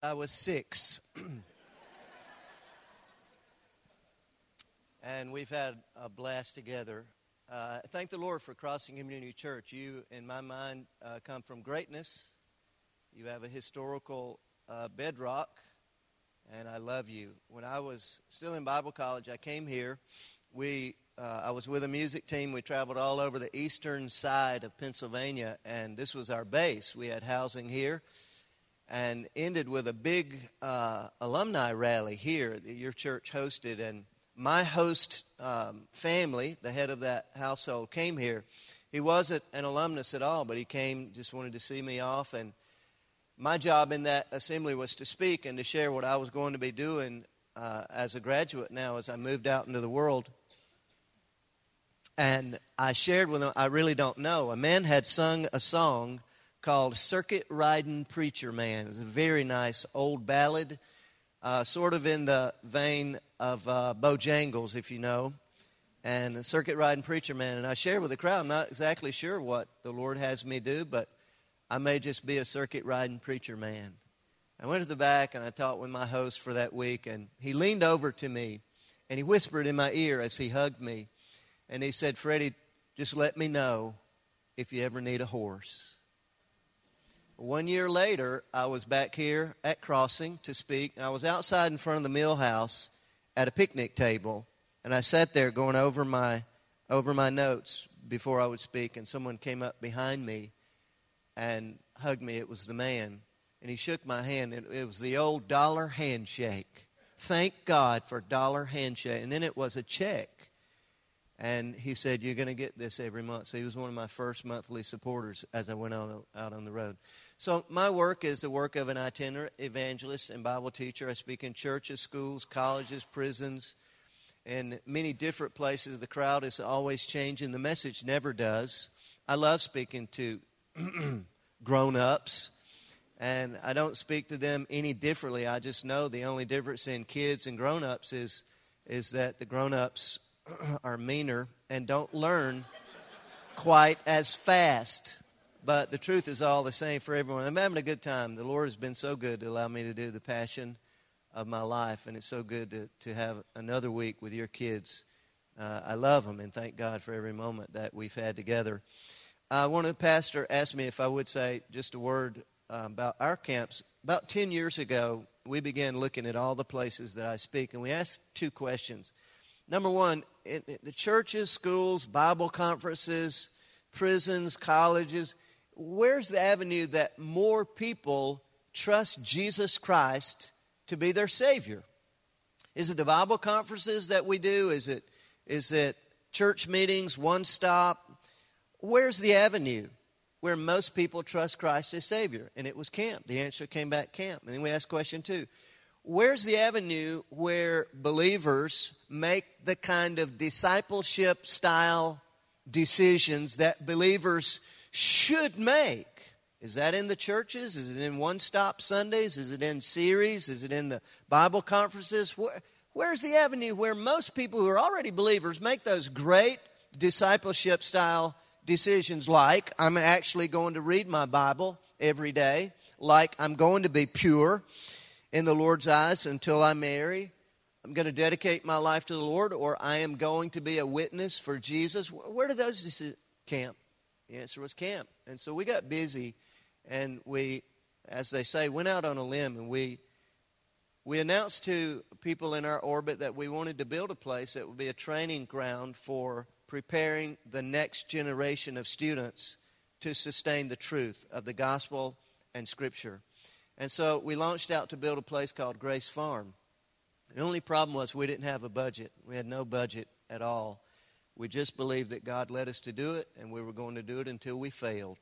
I was six. and we've had a blast together. Uh, thank the Lord for Crossing Community Church. You, in my mind, uh, come from greatness. You have a historical uh, bedrock, and I love you. When I was still in Bible college, I came here. We, uh, I was with a music team. We traveled all over the eastern side of Pennsylvania, and this was our base. We had housing here and ended with a big uh, alumni rally here that your church hosted. And my host um, family, the head of that household, came here. He wasn't an alumnus at all, but he came, just wanted to see me off. And my job in that assembly was to speak and to share what I was going to be doing uh, as a graduate now as I moved out into the world. And I shared with him, I really don't know. A man had sung a song called Circuit Riding Preacher Man. It's a very nice old ballad, uh, sort of in the vein of uh, Bojangles, if you know, and Circuit Riding Preacher Man. And I shared with the crowd, I'm not exactly sure what the Lord has me do, but I may just be a circuit riding preacher man. I went to the back and I talked with my host for that week, and he leaned over to me and he whispered in my ear as he hugged me, and he said, Freddie, just let me know if you ever need a horse. One year later, I was back here at Crossing to speak, and I was outside in front of the mill house at a picnic table, and I sat there going over my over my notes before I would speak, and someone came up behind me and hugged me. It was the man, and he shook my hand. It, it was the old dollar handshake. Thank God for dollar handshake, and then it was a check. And he said, You're going to get this every month. So he was one of my first monthly supporters as I went on, out on the road. So, my work is the work of an itinerant evangelist and Bible teacher. I speak in churches, schools, colleges, prisons, and many different places. The crowd is always changing, the message never does. I love speaking to grown ups, and I don't speak to them any differently. I just know the only difference in kids and grown ups is, is that the grown ups are meaner and don't learn quite as fast. But the truth is all the same for everyone. I'm having a good time. The Lord has been so good to allow me to do the passion of my life, and it's so good to, to have another week with your kids. Uh, I love them, and thank God for every moment that we've had together. Uh, one of the pastor asked me if I would say just a word uh, about our camps. About 10 years ago, we began looking at all the places that I speak, and we asked two questions. Number one, in, in the churches, schools, Bible conferences, prisons, colleges – where's the avenue that more people trust Jesus Christ to be their Savior? Is it the Bible conferences that we do? Is it, is it church meetings, one stop? Where's the avenue where most people trust Christ as Savior? And it was camp. The answer came back camp. And then we asked question two Where's the avenue where believers make the kind of discipleship style decisions that believers should make. Is that in the churches? Is it in one stop Sundays? Is it in series? Is it in the Bible conferences? Where, where's the avenue where most people who are already believers make those great discipleship style decisions, like I'm actually going to read my Bible every day, like I'm going to be pure in the Lord's eyes until I marry? I'm going to dedicate my life to the Lord, or I am going to be a witness for Jesus. Where do those camp? The answer was camp. And so we got busy and we, as they say, went out on a limb and we we announced to people in our orbit that we wanted to build a place that would be a training ground for preparing the next generation of students to sustain the truth of the gospel and scripture. And so we launched out to build a place called Grace Farm. The only problem was we didn't have a budget. We had no budget at all. We just believed that God led us to do it, and we were going to do it until we failed.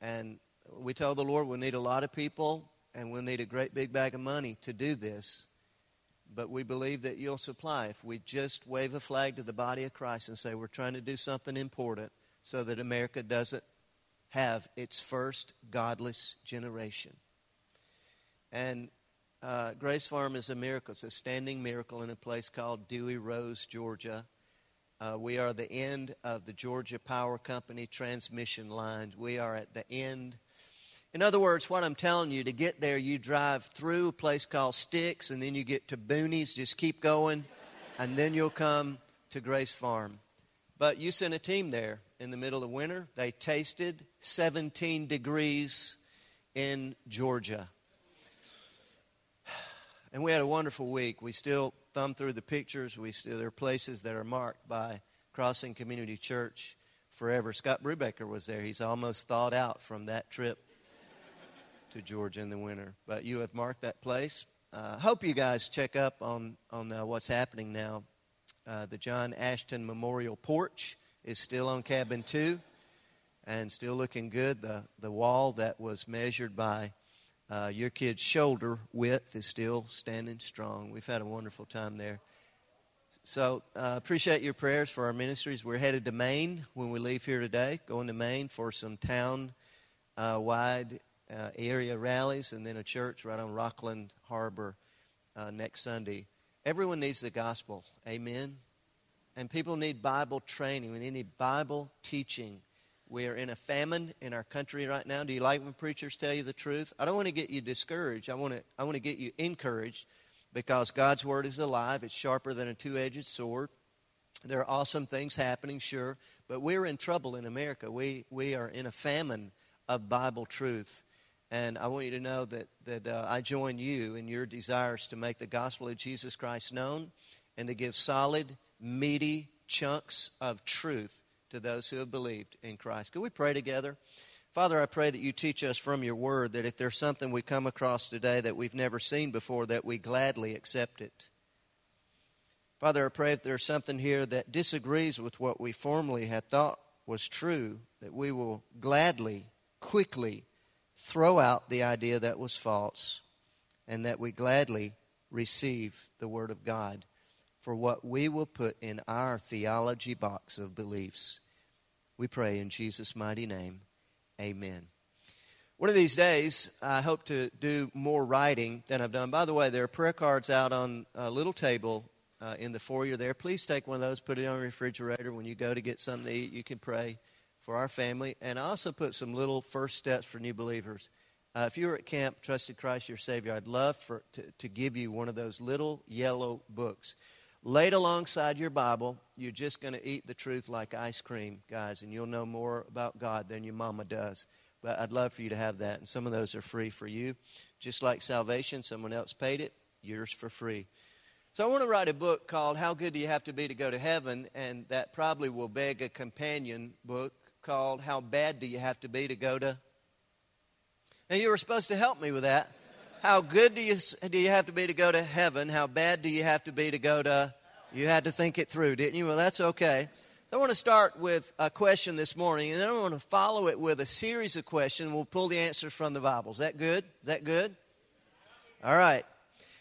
And we told the Lord we'll need a lot of people, and we'll need a great big bag of money to do this. But we believe that you'll supply if we just wave a flag to the body of Christ and say we're trying to do something important so that America doesn't have its first godless generation. And uh, Grace Farm is a miracle. It's a standing miracle in a place called Dewy Rose, Georgia. Uh, we are the end of the Georgia Power Company transmission lines. We are at the end. In other words, what I'm telling you, to get there, you drive through a place called Sticks, and then you get to Boonies. Just keep going, and then you'll come to Grace Farm. But you sent a team there in the middle of winter. They tasted 17 degrees in Georgia. And we had a wonderful week. We still thumb through the pictures. We see there are places that are marked by Crossing Community Church forever. Scott Brubaker was there. He's almost thawed out from that trip to Georgia in the winter. But you have marked that place. Uh, hope you guys check up on on uh, what's happening now. Uh, the John Ashton Memorial Porch is still on cabin two, and still looking good. The the wall that was measured by uh, your kid's shoulder width is still standing strong. We've had a wonderful time there. So, uh, appreciate your prayers for our ministries. We're headed to Maine when we leave here today, going to Maine for some town uh, wide uh, area rallies and then a church right on Rockland Harbor uh, next Sunday. Everyone needs the gospel. Amen. And people need Bible training. We need Bible teaching. We are in a famine in our country right now. Do you like when preachers tell you the truth? I don't want to get you discouraged. I want to, I want to get you encouraged because God's word is alive. It's sharper than a two edged sword. There are awesome things happening, sure, but we're in trouble in America. We, we are in a famine of Bible truth. And I want you to know that, that uh, I join you in your desires to make the gospel of Jesus Christ known and to give solid, meaty chunks of truth to those who have believed in Christ. Could we pray together? Father, I pray that you teach us from your word that if there's something we come across today that we've never seen before, that we gladly accept it. Father, I pray if there's something here that disagrees with what we formerly had thought was true, that we will gladly, quickly throw out the idea that was false, and that we gladly receive the Word of God for what we will put in our theology box of beliefs. We pray in Jesus' mighty name. Amen. One of these days, I hope to do more writing than I've done. By the way, there are prayer cards out on a little table uh, in the foyer there. Please take one of those, put it on the refrigerator. When you go to get something to eat, you can pray for our family. And I also put some little first steps for new believers. Uh, if you were at camp, trusted Christ your Savior, I'd love for, to, to give you one of those little yellow books laid alongside your Bible, you're just going to eat the truth like ice cream, guys, and you'll know more about God than your mama does. But I'd love for you to have that, and some of those are free for you. Just like salvation, someone else paid it, yours for free. So I want to write a book called How Good Do You Have to Be to Go to Heaven? And that probably will beg a companion book called How Bad Do You Have to Be to Go to Now you were supposed to help me with that. How good do you, do you have to be to go to heaven? How bad do you have to be to go to? You had to think it through, didn't you? Well, that's okay. So I want to start with a question this morning, and then I want to follow it with a series of questions. We'll pull the answers from the Bible. Is that good? Is that good? All right.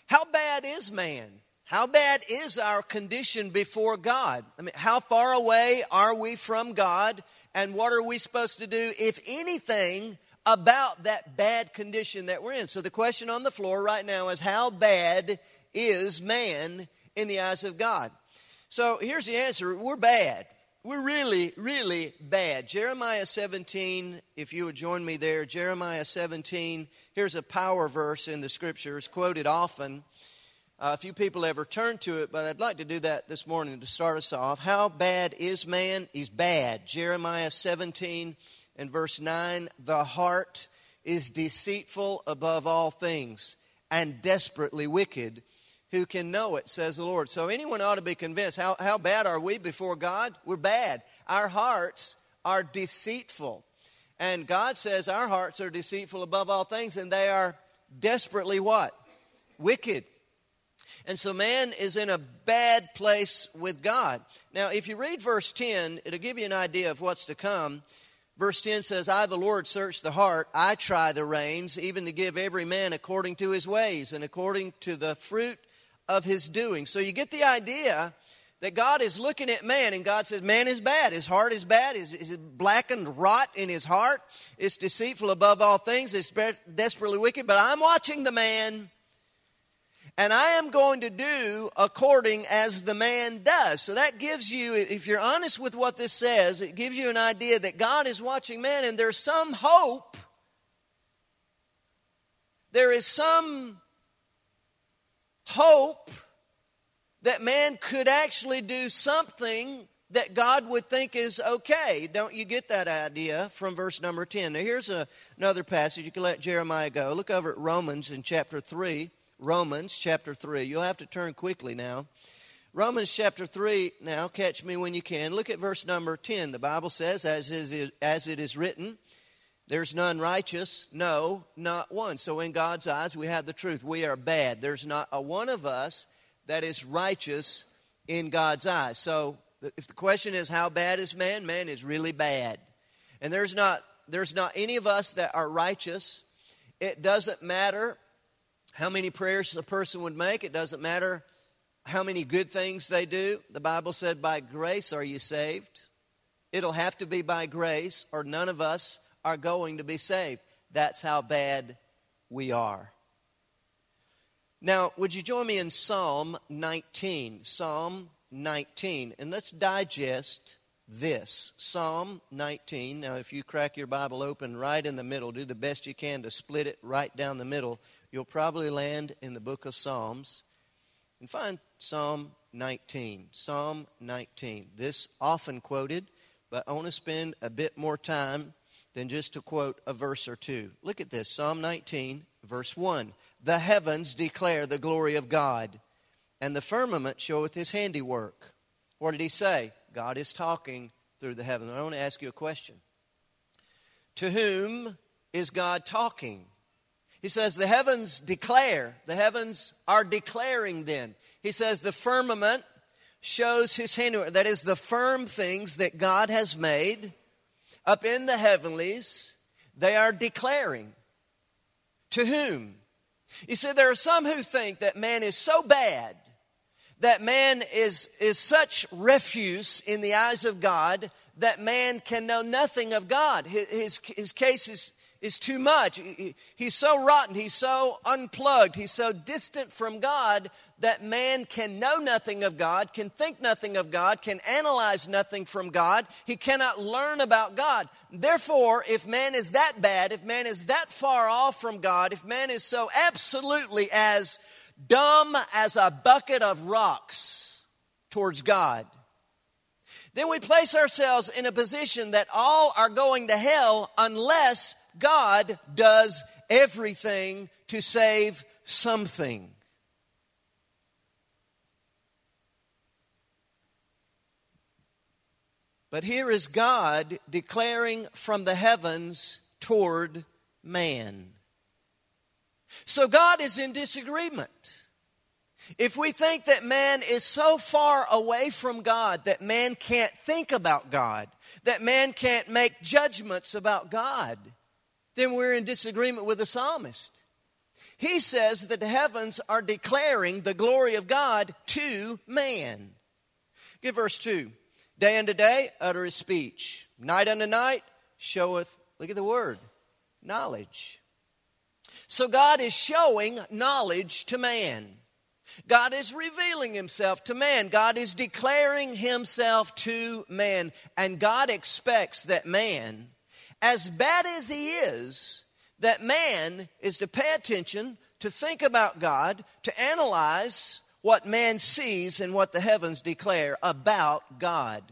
How bad is man? How bad is our condition before God? I mean, how far away are we from God? And what are we supposed to do, if anything, about that bad condition that we're in. So the question on the floor right now is how bad is man in the eyes of God? So here's the answer we're bad. We're really, really bad. Jeremiah 17, if you would join me there, Jeremiah 17, here's a power verse in the scriptures, quoted often. Uh, few people ever turn to it, but I'd like to do that this morning to start us off. How bad is man? He's bad. Jeremiah 17, and verse 9 the heart is deceitful above all things and desperately wicked. Who can know it, says the Lord. So anyone ought to be convinced. How, how bad are we before God? We're bad. Our hearts are deceitful. And God says our hearts are deceitful above all things, and they are desperately what? Wicked. And so man is in a bad place with God. Now, if you read verse 10, it'll give you an idea of what's to come. Verse 10 says, I, the Lord, search the heart. I try the reins, even to give every man according to his ways and according to the fruit of his doing. So you get the idea that God is looking at man and God says, Man is bad. His heart is bad. Is is blackened rot in his heart. It's deceitful above all things. It's desperately wicked. But I'm watching the man and I am going to do according as the man does. So that gives you, if you're honest with what this says, it gives you an idea that God is watching man and there's some hope there is some hope that man could actually do something that God would think is okay. Don't you get that idea from verse number 10? Now, here's a, another passage. You can let Jeremiah go. Look over at Romans in chapter 3. Romans chapter 3. You'll have to turn quickly now. Romans chapter 3, now, catch me when you can. Look at verse number 10. The Bible says, as, is, as it is written, there's none righteous, no, not one. So, in God's eyes, we have the truth. We are bad. There's not a one of us that is righteous in God's eyes. So, if the question is how bad is man, man is really bad. And there's not there's not any of us that are righteous. It doesn't matter how many prayers a person would make. It doesn't matter how many good things they do. The Bible said, by grace are you saved. It'll have to be by grace, or none of us are going to be saved. That's how bad we are. Now, would you join me in Psalm 19? Psalm 19. And let's digest this Psalm 19. Now, if you crack your Bible open right in the middle, do the best you can to split it right down the middle, you'll probably land in the book of Psalms. And find Psalm 19. Psalm 19. This often quoted, but I want to spend a bit more time than just to quote a verse or two. Look at this Psalm 19, verse 1. The heavens declare the glory of God and the firmament showeth his handiwork. What did he say? God is talking through the heavens. I want to ask you a question. To whom is God talking? He says, The heavens declare. The heavens are declaring then. He says, The firmament shows his handiwork. That is, the firm things that God has made up in the heavenlies, they are declaring. To whom? You see, There are some who think that man is so bad that man is, is such refuse in the eyes of God that man can know nothing of God. His, his, case is, is too much. He's so rotten, he's so unplugged, he's so distant from God that man can know nothing of God, can think nothing of God, can analyze nothing from God. He cannot learn about God. Therefore, if man is that bad, if man is that far off from God, if man is so absolutely as dumb as a bucket of rocks towards God, then we place ourselves in a position that all are going to hell unless God does everything to save something. But here is God declaring from the heavens toward man. So God is in disagreement. If we think that man is so far away from God that man can't think about God, that man can't make judgments about God, then we're in disagreement with the psalmist. He says that the heavens are declaring the glory of God to man. Give verse 2. Day unto day utter his speech. Night unto night showeth, look at the word, knowledge. So God is showing knowledge to man. God is revealing himself to man. God is declaring himself to man. And God expects that man, as bad as he is, that man is to pay attention, to think about God, to analyze what man sees and what the heavens declare about God.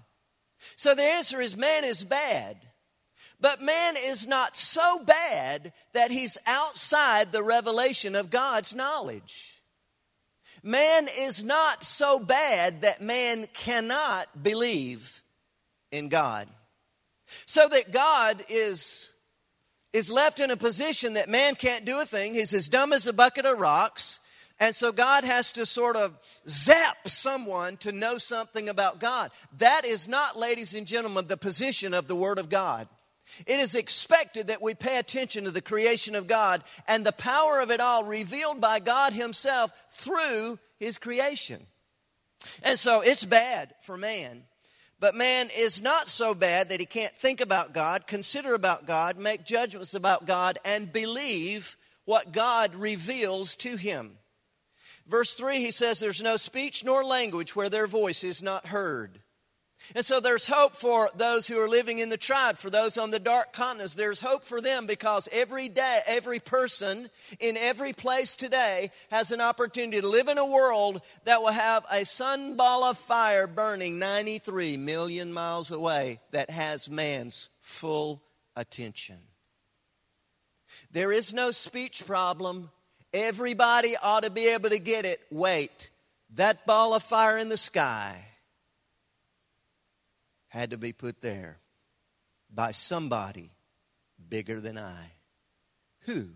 So the answer is man is bad. But man is not so bad that he's outside the revelation of God's knowledge. Man is not so bad that man cannot believe in God. So that God is, is left in a position that man can't do a thing. He's as dumb as a bucket of rocks. And so God has to sort of zap someone to know something about God. That is not, ladies and gentlemen, the position of the Word of God. It is expected that we pay attention to the creation of God and the power of it all revealed by God Himself through His creation. And so it's bad for man. But man is not so bad that he can't think about God, consider about God, make judgments about God, and believe what God reveals to him. Verse 3, he says, There's no speech nor language where their voice is not heard. And so there's hope for those who are living in the tribe, for those on the dark continents. There's hope for them because every day, every person in every place today has an opportunity to live in a world that will have a sunball of fire burning 93 million miles away that has man's full attention. There is no speech problem. Everybody ought to be able to get it. Wait, that ball of fire in the sky had to be put there by somebody bigger than I. Who?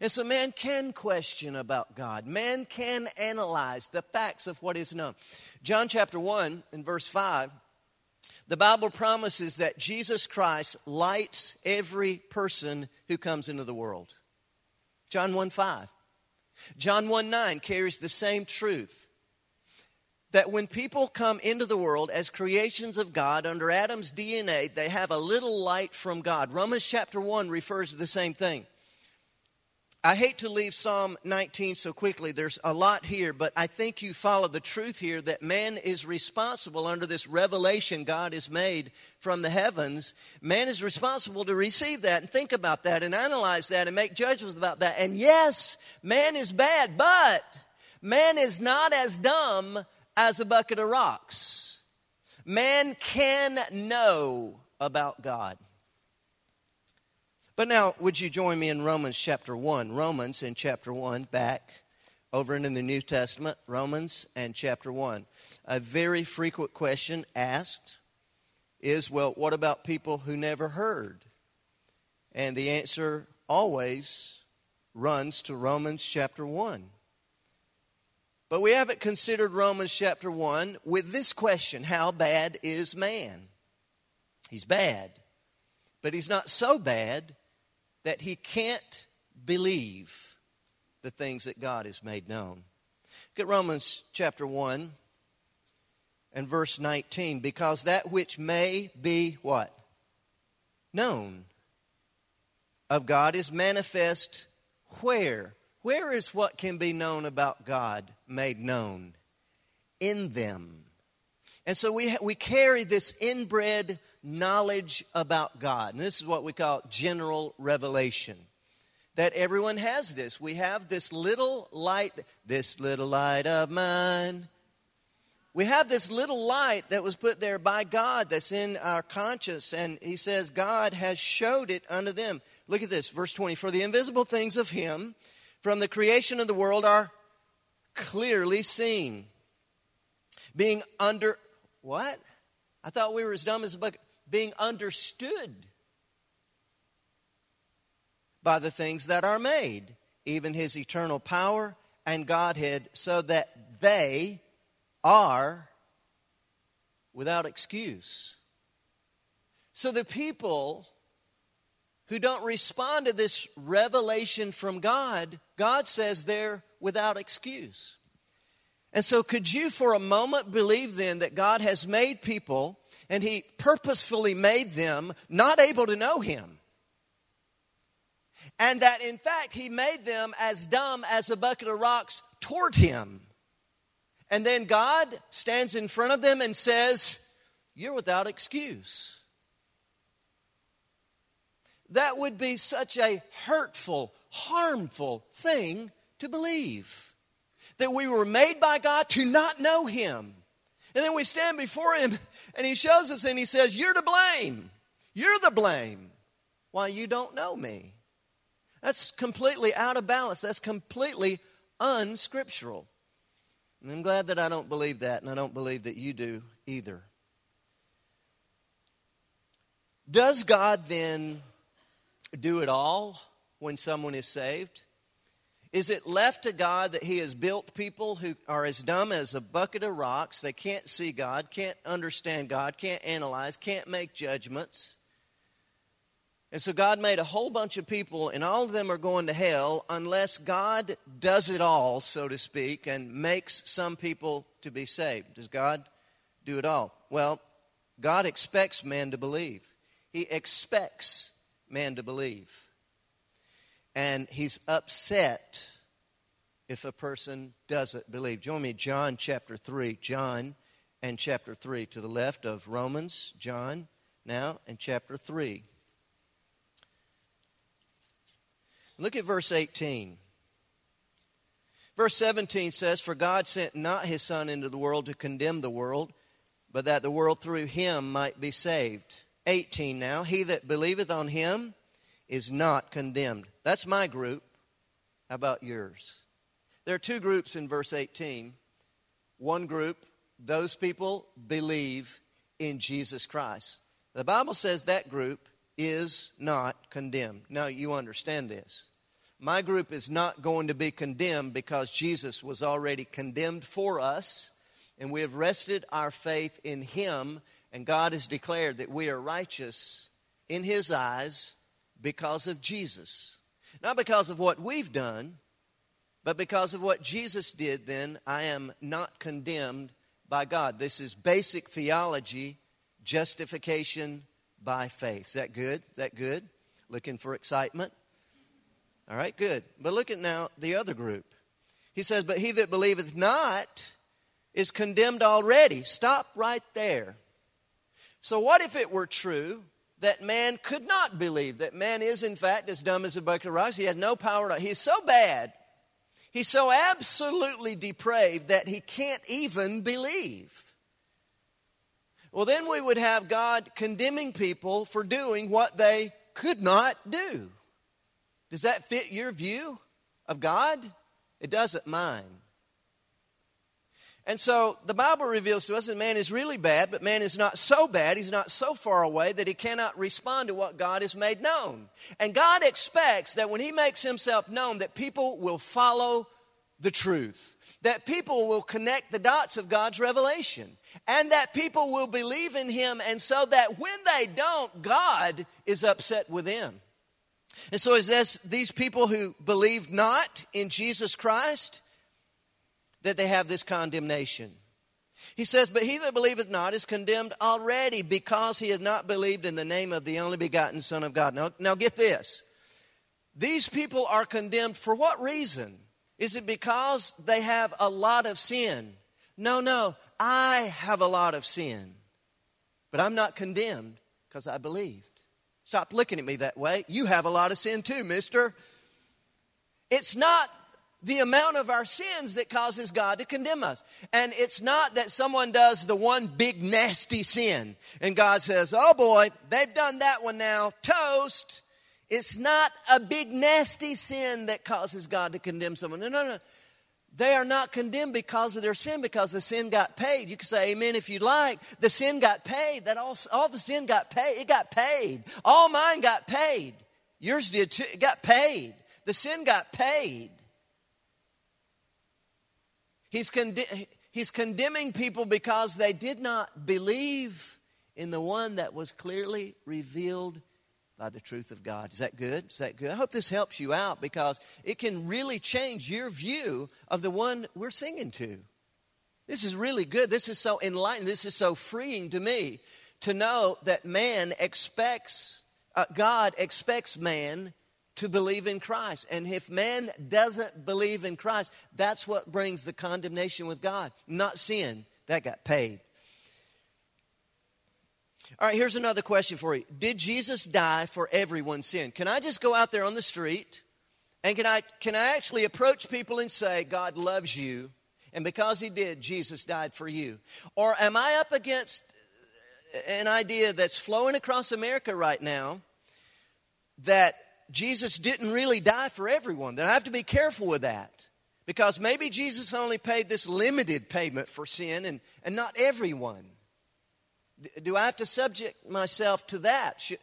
And so man can question about God. Man can analyze the facts of what is known. John chapter 1 and verse 5, the Bible promises that Jesus Christ lights every person who comes into the world. John 1 5. John 1 9 carries the same truth that when people come into the world as creations of God under Adam's DNA, they have a little light from God. Romans chapter 1 refers to the same thing. I hate to leave Psalm 19 so quickly. There's a lot here, but I think you follow the truth here that man is responsible under this revelation God has made from the heavens. Man is responsible to receive that and think about that and analyze that and make judgments about that. And yes, man is bad, but man is not as dumb as a bucket of rocks. Man can know about God. But now, would you join me in Romans chapter 1? Romans in chapter 1, back over into the New Testament, Romans and chapter 1. A very frequent question asked is well, what about people who never heard? And the answer always runs to Romans chapter 1. But we haven't considered Romans chapter 1 with this question How bad is man? He's bad. But he's not so bad that he can't believe the things that God has made known. Look at Romans chapter 1 and verse 19. Because that which may be what? Known of God is manifest where? Where is what can be known about God made known? In them. And so we, we carry this inbred knowledge about God. And this is what we call general revelation. That everyone has this. We have this little light, this little light of mine. We have this little light that was put there by God that's in our conscience. And he says, God has showed it unto them. Look at this, verse 20. For the invisible things of him from the creation of the world are clearly seen. Being under, what? I thought we were as dumb as a bucket. Being understood by the things that are made, even his eternal power and Godhead, so that they are without excuse. So the people who don't respond to this revelation from God, God says they're without excuse. And so, could you for a moment believe then that God has made people and He purposefully made them not able to know Him? And that in fact, He made them as dumb as a bucket of rocks toward Him. And then God stands in front of them and says, You're without excuse. That would be such a hurtful, harmful thing to believe. That we were made by God to not know Him. And then we stand before Him and He shows us and He says, You're to blame. You're the blame. Why you don't know me. That's completely out of balance. That's completely unscriptural. And I'm glad that I don't believe that, and I don't believe that you do either. Does God then do it all when someone is saved? Is it left to God that He has built people who are as dumb as a bucket of rocks? They can't see God, can't understand God, can't analyze, can't make judgments. And so God made a whole bunch of people, and all of them are going to hell unless God does it all, so to speak, and makes some people to be saved. Does God do it all? Well, God expects man to believe. He expects man to believe. And he's upset if a person doesn't believe. Join me, John chapter 3. John and chapter 3. To the left of Romans, John, now, and chapter 3. Look at verse 18. Verse 17 says, For God sent not his Son into the world to condemn the world, but that the world through him might be saved. 18 now, He that believeth on him is not condemned. That's my group. How about yours? There are two groups in verse 18. One group, those people believe in Jesus Christ. The Bible says that group is not condemned. Now, you understand this. My group is not going to be condemned because Jesus was already condemned for us, and we have rested our faith in Him, and God has declared that we are righteous in His eyes because of Jesus. Not because of what we've done, but because of what Jesus did, then I am not condemned by God. This is basic theology, justification by faith. Is that good? Is that good? Looking for excitement? All right, good. But look at now the other group. He says, But he that believeth not is condemned already. Stop right there. So, what if it were true that man could not believe, that man is, in fact, as dumb as a bucket of rice? He had no power. To, he's so bad, he's so absolutely depraved that he can't even believe. Well, then we would have God condemning people for doing what they could not do. Does that fit your view of God? It doesn't mine. And so the Bible reveals to us that man is really bad, but man is not so bad, he's not so far away that he cannot respond to what God has made known. And God expects that when he makes himself known, that people will follow the truth, that people will connect the dots of God's revelation, and that people will believe in him, and so that when they don't, God is upset with them. And so, is this these people who believe not in Jesus Christ that they have this condemnation? He says, But he that believeth not is condemned already because he has not believed in the name of the only begotten Son of God. Now, now get this. These people are condemned for what reason? Is it because they have a lot of sin? No, no. I have a lot of sin. But I'm not condemned because I believed. Stop looking at me that way. You have a lot of sin too, mister. It's not the amount of our sins that causes God to condemn us. And it's not that someone does the one big nasty sin and God says, oh boy, they've done that one now, toast. It's not a big nasty sin that causes God to condemn someone. No, no, no. They are not condemned because of their sin, because the sin got paid. You can say amen if you like. The sin got paid. That all, all the sin got paid. It got paid. All mine got paid. Yours did too. It got paid. The sin got paid. He's, conde- he's condemning people because they did not believe in the one that was clearly revealed by the truth of God. Is that good? Is that good? I hope this helps you out because it can really change your view of the one we're singing to. This is really good. This is so enlightening. This is so freeing to me to know that man expects, uh, God expects man to believe in Christ. And if man doesn't believe in Christ, that's what brings the condemnation with God, not sin. That got paid. All right, here's another question for you. Did Jesus die for everyone's sin? Can I just go out there on the street and can I, can I actually approach people and say, God loves you, and because He did, Jesus died for you? Or am I up against an idea that's flowing across America right now that Jesus didn't really die for everyone? That I have to be careful with that. Because maybe Jesus only paid this limited payment for sin and, and not everyone. Do I have to subject myself to that? Should,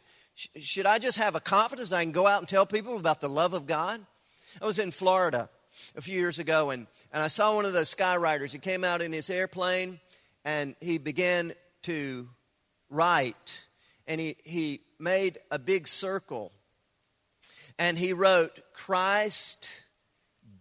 should I just have a confidence I can go out and tell people about the love of God? I was in Florida a few years ago and, and I saw one of those skywriters. He came out in his airplane and he began to write and he, he made a big circle and he wrote, Christ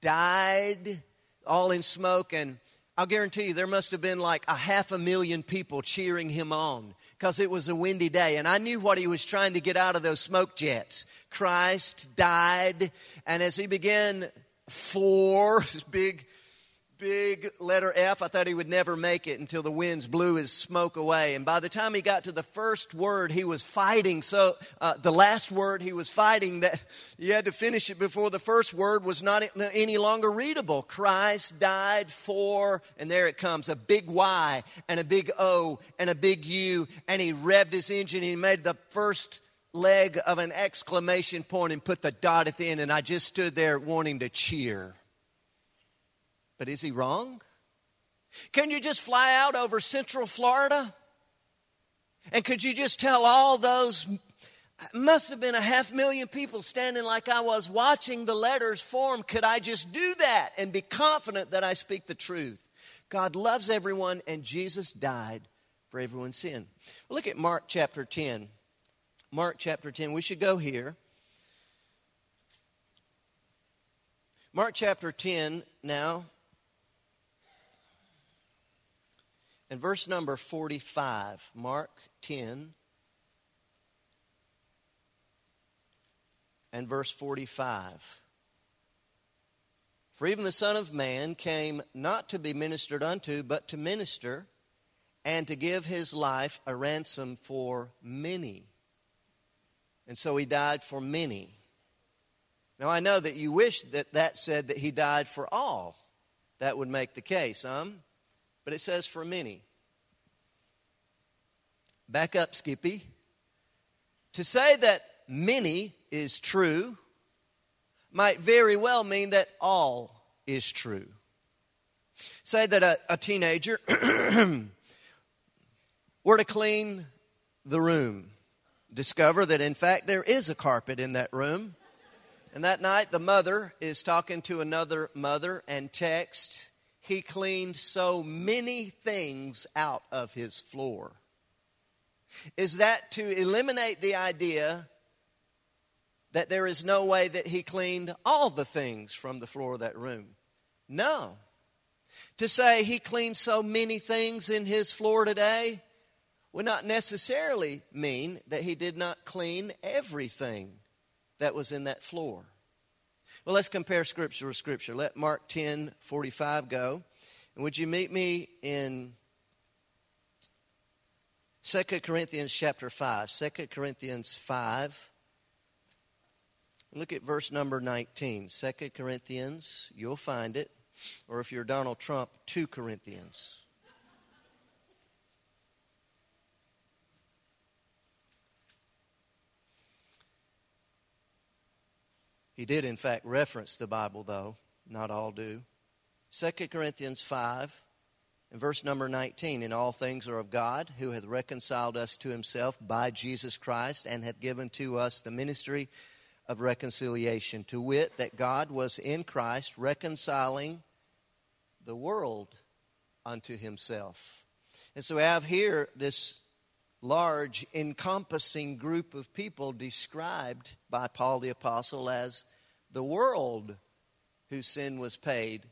died, all in smoke, and I'll guarantee you there must have been like a half a million people cheering him on because it was a windy day. And I knew what he was trying to get out of those smoke jets. Christ died. And as he began four, this big big letter F. I thought he would never make it until the winds blew his smoke away. And by the time he got to the first word, he was fighting. So uh, the last word he was fighting that you had to finish it before the first word was not any longer readable. Christ died for, and there it comes, a big Y and a big O and a big U. And he revved his engine. He made the first leg of an exclamation point and put the dot at the end. And I just stood there wanting to cheer. But is he wrong? Can you just fly out over Central Florida? And could you just tell all those, must have been a half million people standing like I was watching the letters form. Could I just do that and be confident that I speak the truth? God loves everyone, and Jesus died for everyone's sin. look at Mark chapter 10. Mark chapter 10. We should go here. Mark chapter 10 now. And verse number 45, Mark 10 and verse 45. For even the Son of Man came not to be ministered unto, but to minister and to give his life a ransom for many. And so he died for many. Now I know that you wish that that said that he died for all. That would make the case, um? But it says for many. Back up, Skippy. To say that many is true might very well mean that all is true. Say that a, a teenager were to clean the room, discover that in fact there is a carpet in that room. And that night, the mother is talking to another mother and text he cleaned so many things out of his floor. Is that to eliminate the idea that there is no way that he cleaned all the things from the floor of that room? No. To say he cleaned so many things in his floor today would not necessarily mean that he did not clean everything that was in that floor. Well, let's compare Scripture with Scripture. Let Mark 10 45 go. And would you meet me in 2 Corinthians chapter 5? 2 Corinthians 5. Look at verse number 19. 2 Corinthians, you'll find it. Or if you're Donald Trump, 2 Corinthians. He did, in fact, reference the Bible, though. Not all do. 2 Corinthians 5 and verse number 19 In all things are of God, who hath reconciled us to himself by Jesus Christ, and hath given to us the ministry of reconciliation, to wit, that God was in Christ reconciling the world unto himself. And so we have here this large, encompassing group of people described by Paul the Apostle as the world whose sin was paid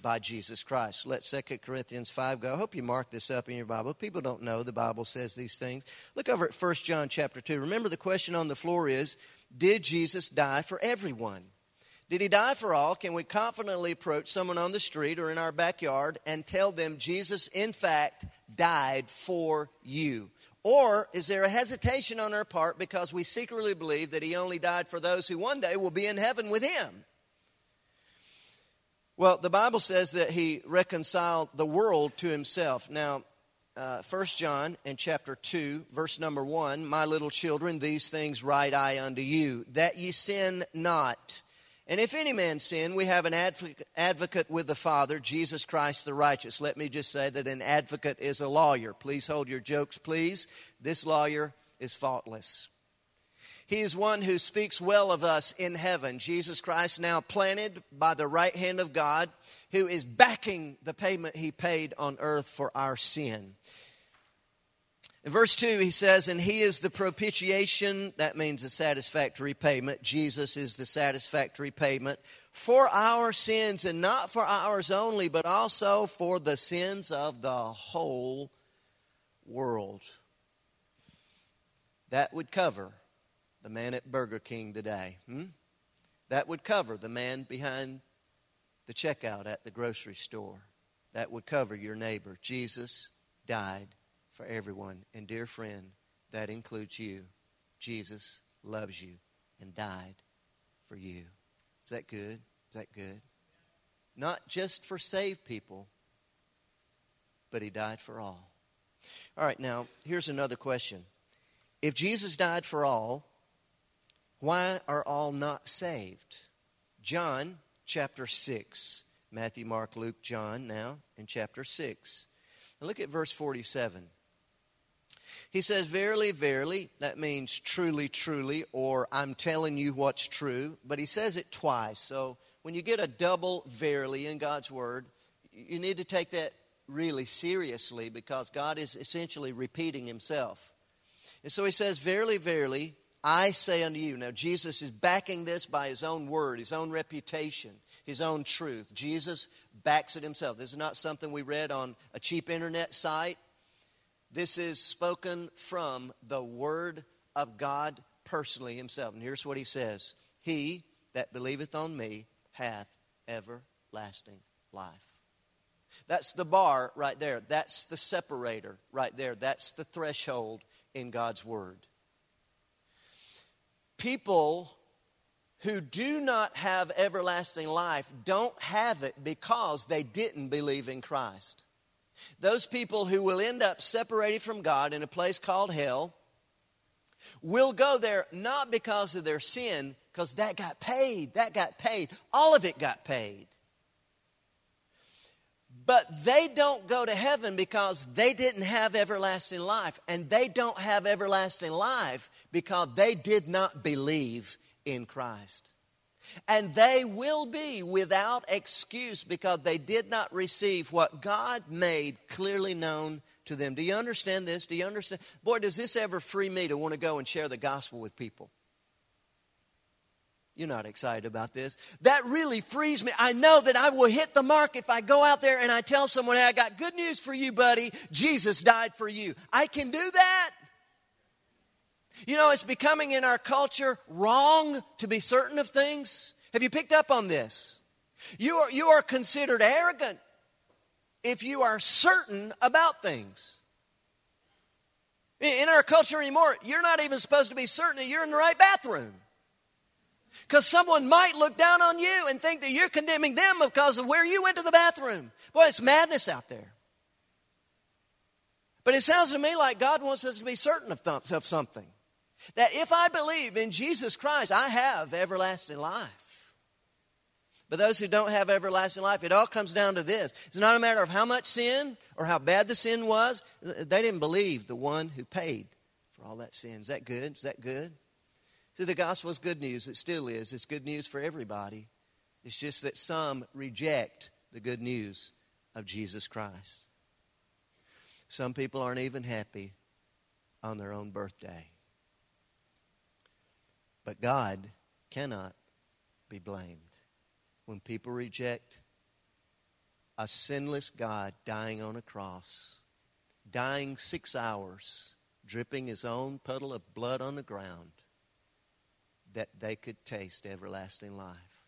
by Jesus Christ. Let 2 Corinthians 5 go. I hope you mark this up in your Bible. People don't know the Bible says these things. Look over at 1 John chapter 2. Remember the question on the floor is Did Jesus die for everyone? Did he die for all? Can we confidently approach someone on the street or in our backyard and tell them Jesus, in fact, died for you? Or is there a hesitation on our part because we secretly believe that he only died for those who one day will be in heaven with him? Well, the Bible says that he reconciled the world to himself. Now, uh, 1 John in chapter 2, verse number 1 My little children, these things write I unto you, that ye sin not. And if any man sin, we have an advocate with the Father, Jesus Christ the righteous. Let me just say that an advocate is a lawyer. Please hold your jokes, please. This lawyer is faultless. He is one who speaks well of us in heaven. Jesus Christ, now planted by the right hand of God, who is backing the payment he paid on earth for our sin. In verse 2, he says, And he is the propitiation, that means the satisfactory payment. Jesus is the satisfactory payment for our sins, and not for ours only, but also for the sins of the whole world. That would cover the man at Burger King today. Hmm? That would cover the man behind the checkout at the grocery store. That would cover your neighbor. Jesus died for everyone. And, dear friend, that includes you. Jesus loves you and died for you. Is that good? Is that good? Not just for saved people, but he died for all. All right, now, here's another question. If Jesus died for all, why are all not saved? John chapter 6. Matthew, Mark, Luke, John now in chapter 6. Now look at verse 47. He says, Verily, verily, that means truly, truly, or I'm telling you what's true. But he says it twice. So when you get a double verily in God's word, you need to take that really seriously because God is essentially repeating himself. And so he says, Verily, verily, I say unto you. Now, Jesus is backing this by his own word, his own reputation, his own truth. Jesus backs it himself. This is not something we read on a cheap internet site. This is spoken from the Word of God personally Himself. And here's what He says He that believeth on me hath everlasting life. That's the bar right there. That's the separator right there. That's the threshold in God's Word. People who do not have everlasting life don't have it because they didn't believe in Christ. Those people who will end up separated from God in a place called hell will go there not because of their sin, because that got paid. That got paid. All of it got paid. But they don't go to heaven because they didn't have everlasting life. And they don't have everlasting life because they did not believe in Christ. And they will be without excuse because they did not receive what God made clearly known to them. Do you understand this? Do you understand? Boy, does this ever free me to want to go and share the gospel with people? You're not excited about this. That really frees me. I know that I will hit the mark if I go out there and I tell someone, hey, I got good news for you, buddy. Jesus died for you. I can do that. You know, it's becoming in our culture wrong to be certain of things. Have you picked up on this? You are, you are considered arrogant if you are certain about things. In our culture anymore, you're not even supposed to be certain that you're in the right bathroom. Because someone might look down on you and think that you're condemning them because of where you went to the bathroom. Boy, it's madness out there. But it sounds to me like God wants us to be certain of, th- of something. That if I believe in Jesus Christ, I have everlasting life. But those who don't have everlasting life, it all comes down to this. It's not a matter of how much sin or how bad the sin was. They didn't believe the one who paid for all that sin. Is that good? Is that good? See, the gospel is good news. It still is. It's good news for everybody. It's just that some reject the good news of Jesus Christ. Some people aren't even happy on their own birthday. But God cannot be blamed. When people reject a sinless God dying on a cross, dying six hours, dripping his own puddle of blood on the ground, that they could taste everlasting life.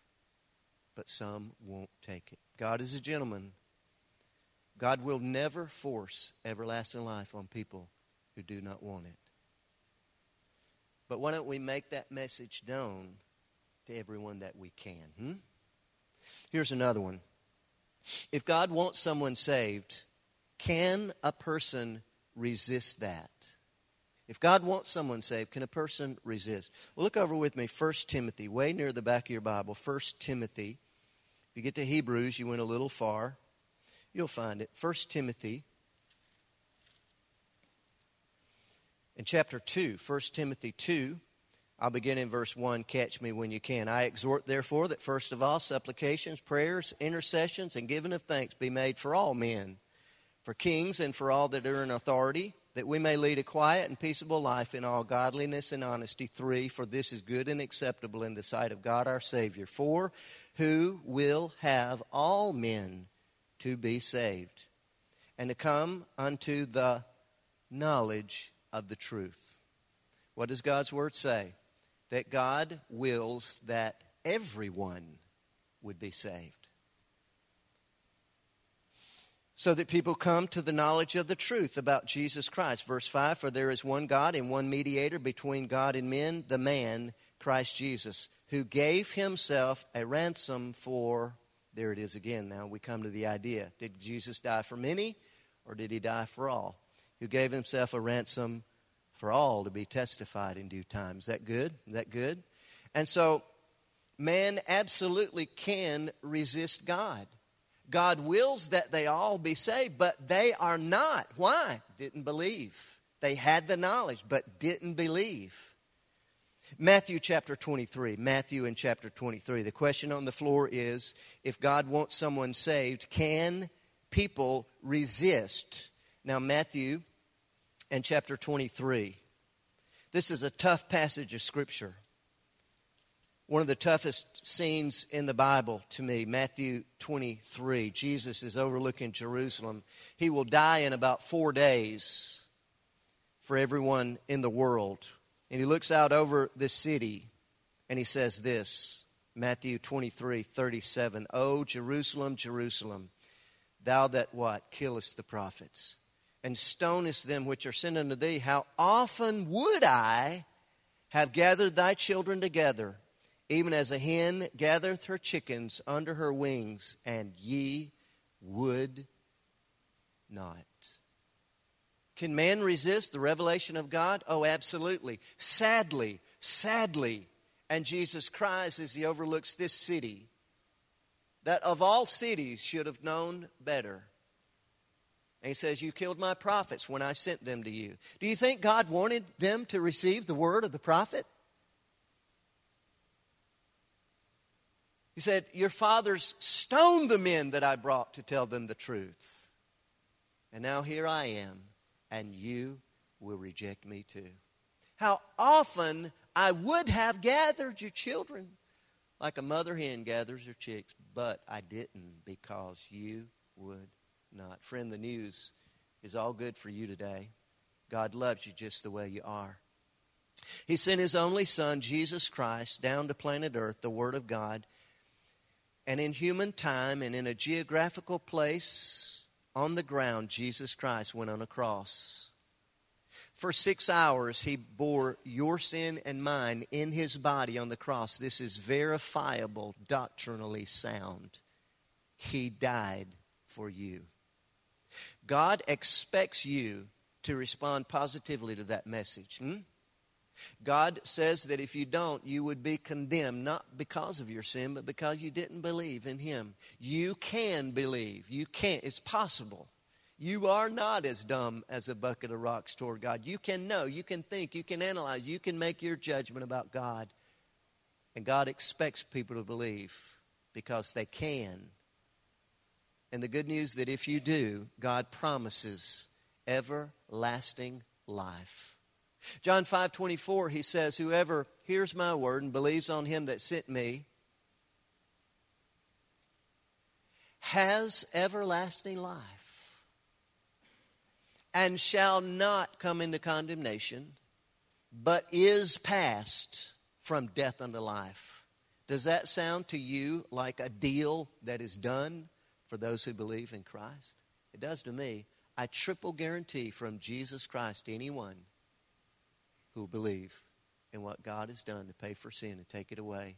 But some won't take it. God is a gentleman. God will never force everlasting life on people who do not want it. But why don't we make that message known to everyone that we can? Hmm? Here's another one. If God wants someone saved, can a person resist that? If God wants someone saved, can a person resist? Well, look over with me, 1 Timothy, way near the back of your Bible. 1 Timothy. If you get to Hebrews, you went a little far. You'll find it. 1 Timothy in chapter 2, 1 Timothy 2. I'll begin in verse 1. Catch me when you can. I exhort, therefore, that first of all, supplications, prayers, intercessions, and giving of thanks be made for all men, for kings, and for all that are in authority, that we may lead a quiet and peaceable life in all godliness and honesty. 3. For this is good and acceptable in the sight of God our Savior. 4. Who will have all men to be saved and to come unto the knowledge of the truth. What does God's Word say? That God wills that everyone would be saved. so that people come to the knowledge of the truth about Jesus Christ. Verse 5 For there is one God and one mediator between God and men, the man, Christ Jesus, who gave himself a ransom for, there it is again. Now we come to the idea did Jesus die for many or did he die for all? Who gave himself a ransom for all to be testified in due time. Is that good? Is that good? And so man absolutely can resist God. God wills that they all be saved, but they are not. Why? Didn't believe. They had the knowledge, but didn't believe. Matthew chapter 23. Matthew in chapter 23. The question on the floor is if God wants someone saved, can people resist? Now, Matthew and chapter 23. This is a tough passage of Scripture one of the toughest scenes in the Bible to me, Matthew 23. Jesus is overlooking Jerusalem. He will die in about four days for everyone in the world. And he looks out over this city and he says this Matthew 23 37. Oh, Jerusalem, Jerusalem, thou that what? Killest the prophets and stonest them which are sent unto thee. How often would I have gathered thy children together? even as a hen gathereth her chickens under her wings, and ye would not. Can man resist the revelation of God? Oh, absolutely. Sadly, sadly. And Jesus cries as he overlooks this city that of all cities should have known better. And he says, You killed my prophets when I sent them to you. Do you think God wanted them to receive the word of the prophet? He said, Your fathers stoned the men that I brought to tell them the truth. And now here I am, and you will reject me too. How often I would have gathered your children like a mother hen gathers her chicks, but I didn't because you would not. Friend, the news is all good for you today. God loves you just the way you are. He sent his only Son, Jesus Christ, down to planet Earth, the Word of God and in human time and in a geographical place on the ground, Jesus Christ went on a cross. For six hours, he bore your sin and mine in his body on the cross. This is verifiable, doctrinally sound. He died for you. God expects you to respond positively to that message. Hmm? God says that if you don't, you would be condemned, not because of your sin, but because you didn't believe in Him. You can believe. You can. It's possible. You are not as dumb as a bucket of rocks toward God. You can know, you can think, you can analyze, you can make your judgment about God. And God expects people to believe because they can. And the good news that if you do, God promises everlasting life. John 5 24, he says, Whoever hears my word and believes on him that sent me has everlasting life and shall not come into condemnation, but is passed from death unto life. Does that sound to you like a deal that is done for those who believe in Christ? It does to me. I triple guarantee from Jesus Christ anyone who believe in what God has done to pay for sin and take it away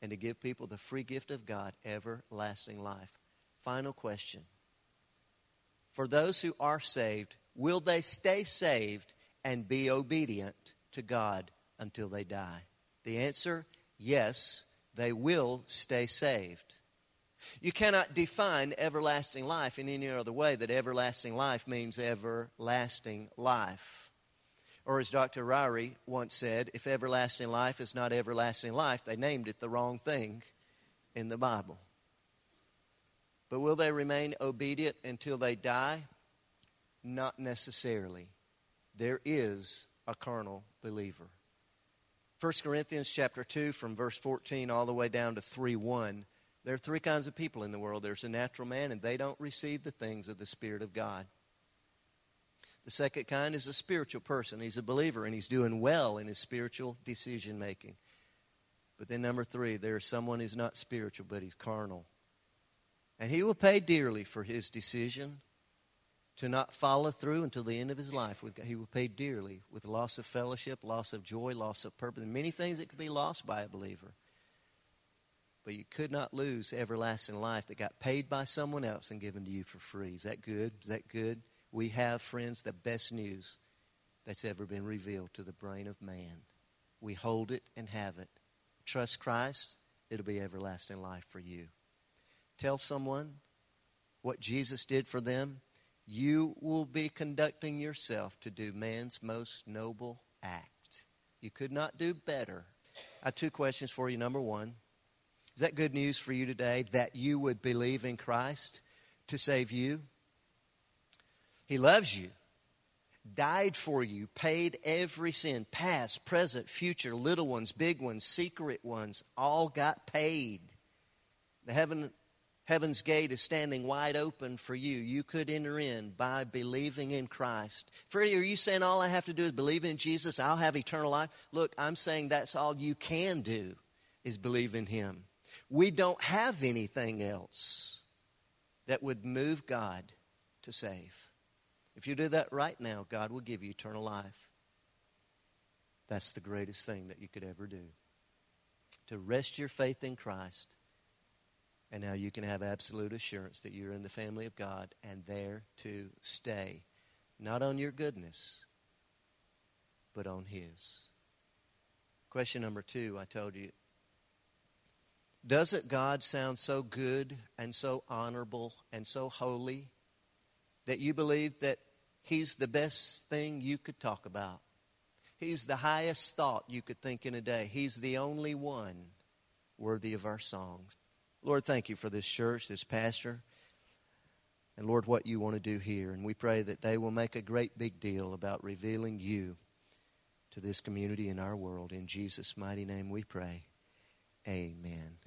and to give people the free gift of God, everlasting life. Final question. For those who are saved, will they stay saved and be obedient to God until they die? The answer yes, they will stay saved. You cannot define everlasting life in any other way that everlasting life means everlasting life. Or as Dr. Ryrie once said, if everlasting life is not everlasting life, they named it the wrong thing in the Bible. But will they remain obedient until they die? Not necessarily. There is a carnal believer. 1 Corinthians chapter 2 from verse 14 all the way down to 3 1. There are three kinds of people in the world. There's a natural man, and they don't receive the things of the Spirit of God. The second kind is a spiritual person. He's a believer and he's doing well in his spiritual decision making. But then, number three, there's someone who's not spiritual, but he's carnal. And he will pay dearly for his decision to not follow through until the end of his life. He will pay dearly with loss of fellowship, loss of joy, loss of purpose, and many things that could be lost by a believer. But you could not lose everlasting life that got paid by someone else and given to you for free. Is that good? Is that good? We have, friends, the best news that's ever been revealed to the brain of man. We hold it and have it. Trust Christ, it'll be everlasting life for you. Tell someone what Jesus did for them. You will be conducting yourself to do man's most noble act. You could not do better. I have two questions for you. Number one, is that good news for you today that you would believe in Christ to save you? He loves you, died for you, paid every sin, past, present, future, little ones, big ones, secret ones, all got paid. The heaven, heaven's gate is standing wide open for you. You could enter in by believing in Christ. Freddie, are you saying all I have to do is believe in Jesus? I'll have eternal life? Look, I'm saying that's all you can do is believe in Him. We don't have anything else that would move God to save. If you do that right now, God will give you eternal life. That's the greatest thing that you could ever do. To rest your faith in Christ. And now you can have absolute assurance that you're in the family of God and there to stay. Not on your goodness, but on His. Question number two, I told you doesn't God sound so good and so honorable and so holy that you believe that He's the best thing you could talk about? He's the highest thought you could think in a day. He's the only one worthy of our songs. Lord, thank you for this church, this pastor, and Lord, what you want to do here. And we pray that they will make a great big deal about revealing you to this community in our world. In Jesus' mighty name we pray. Amen.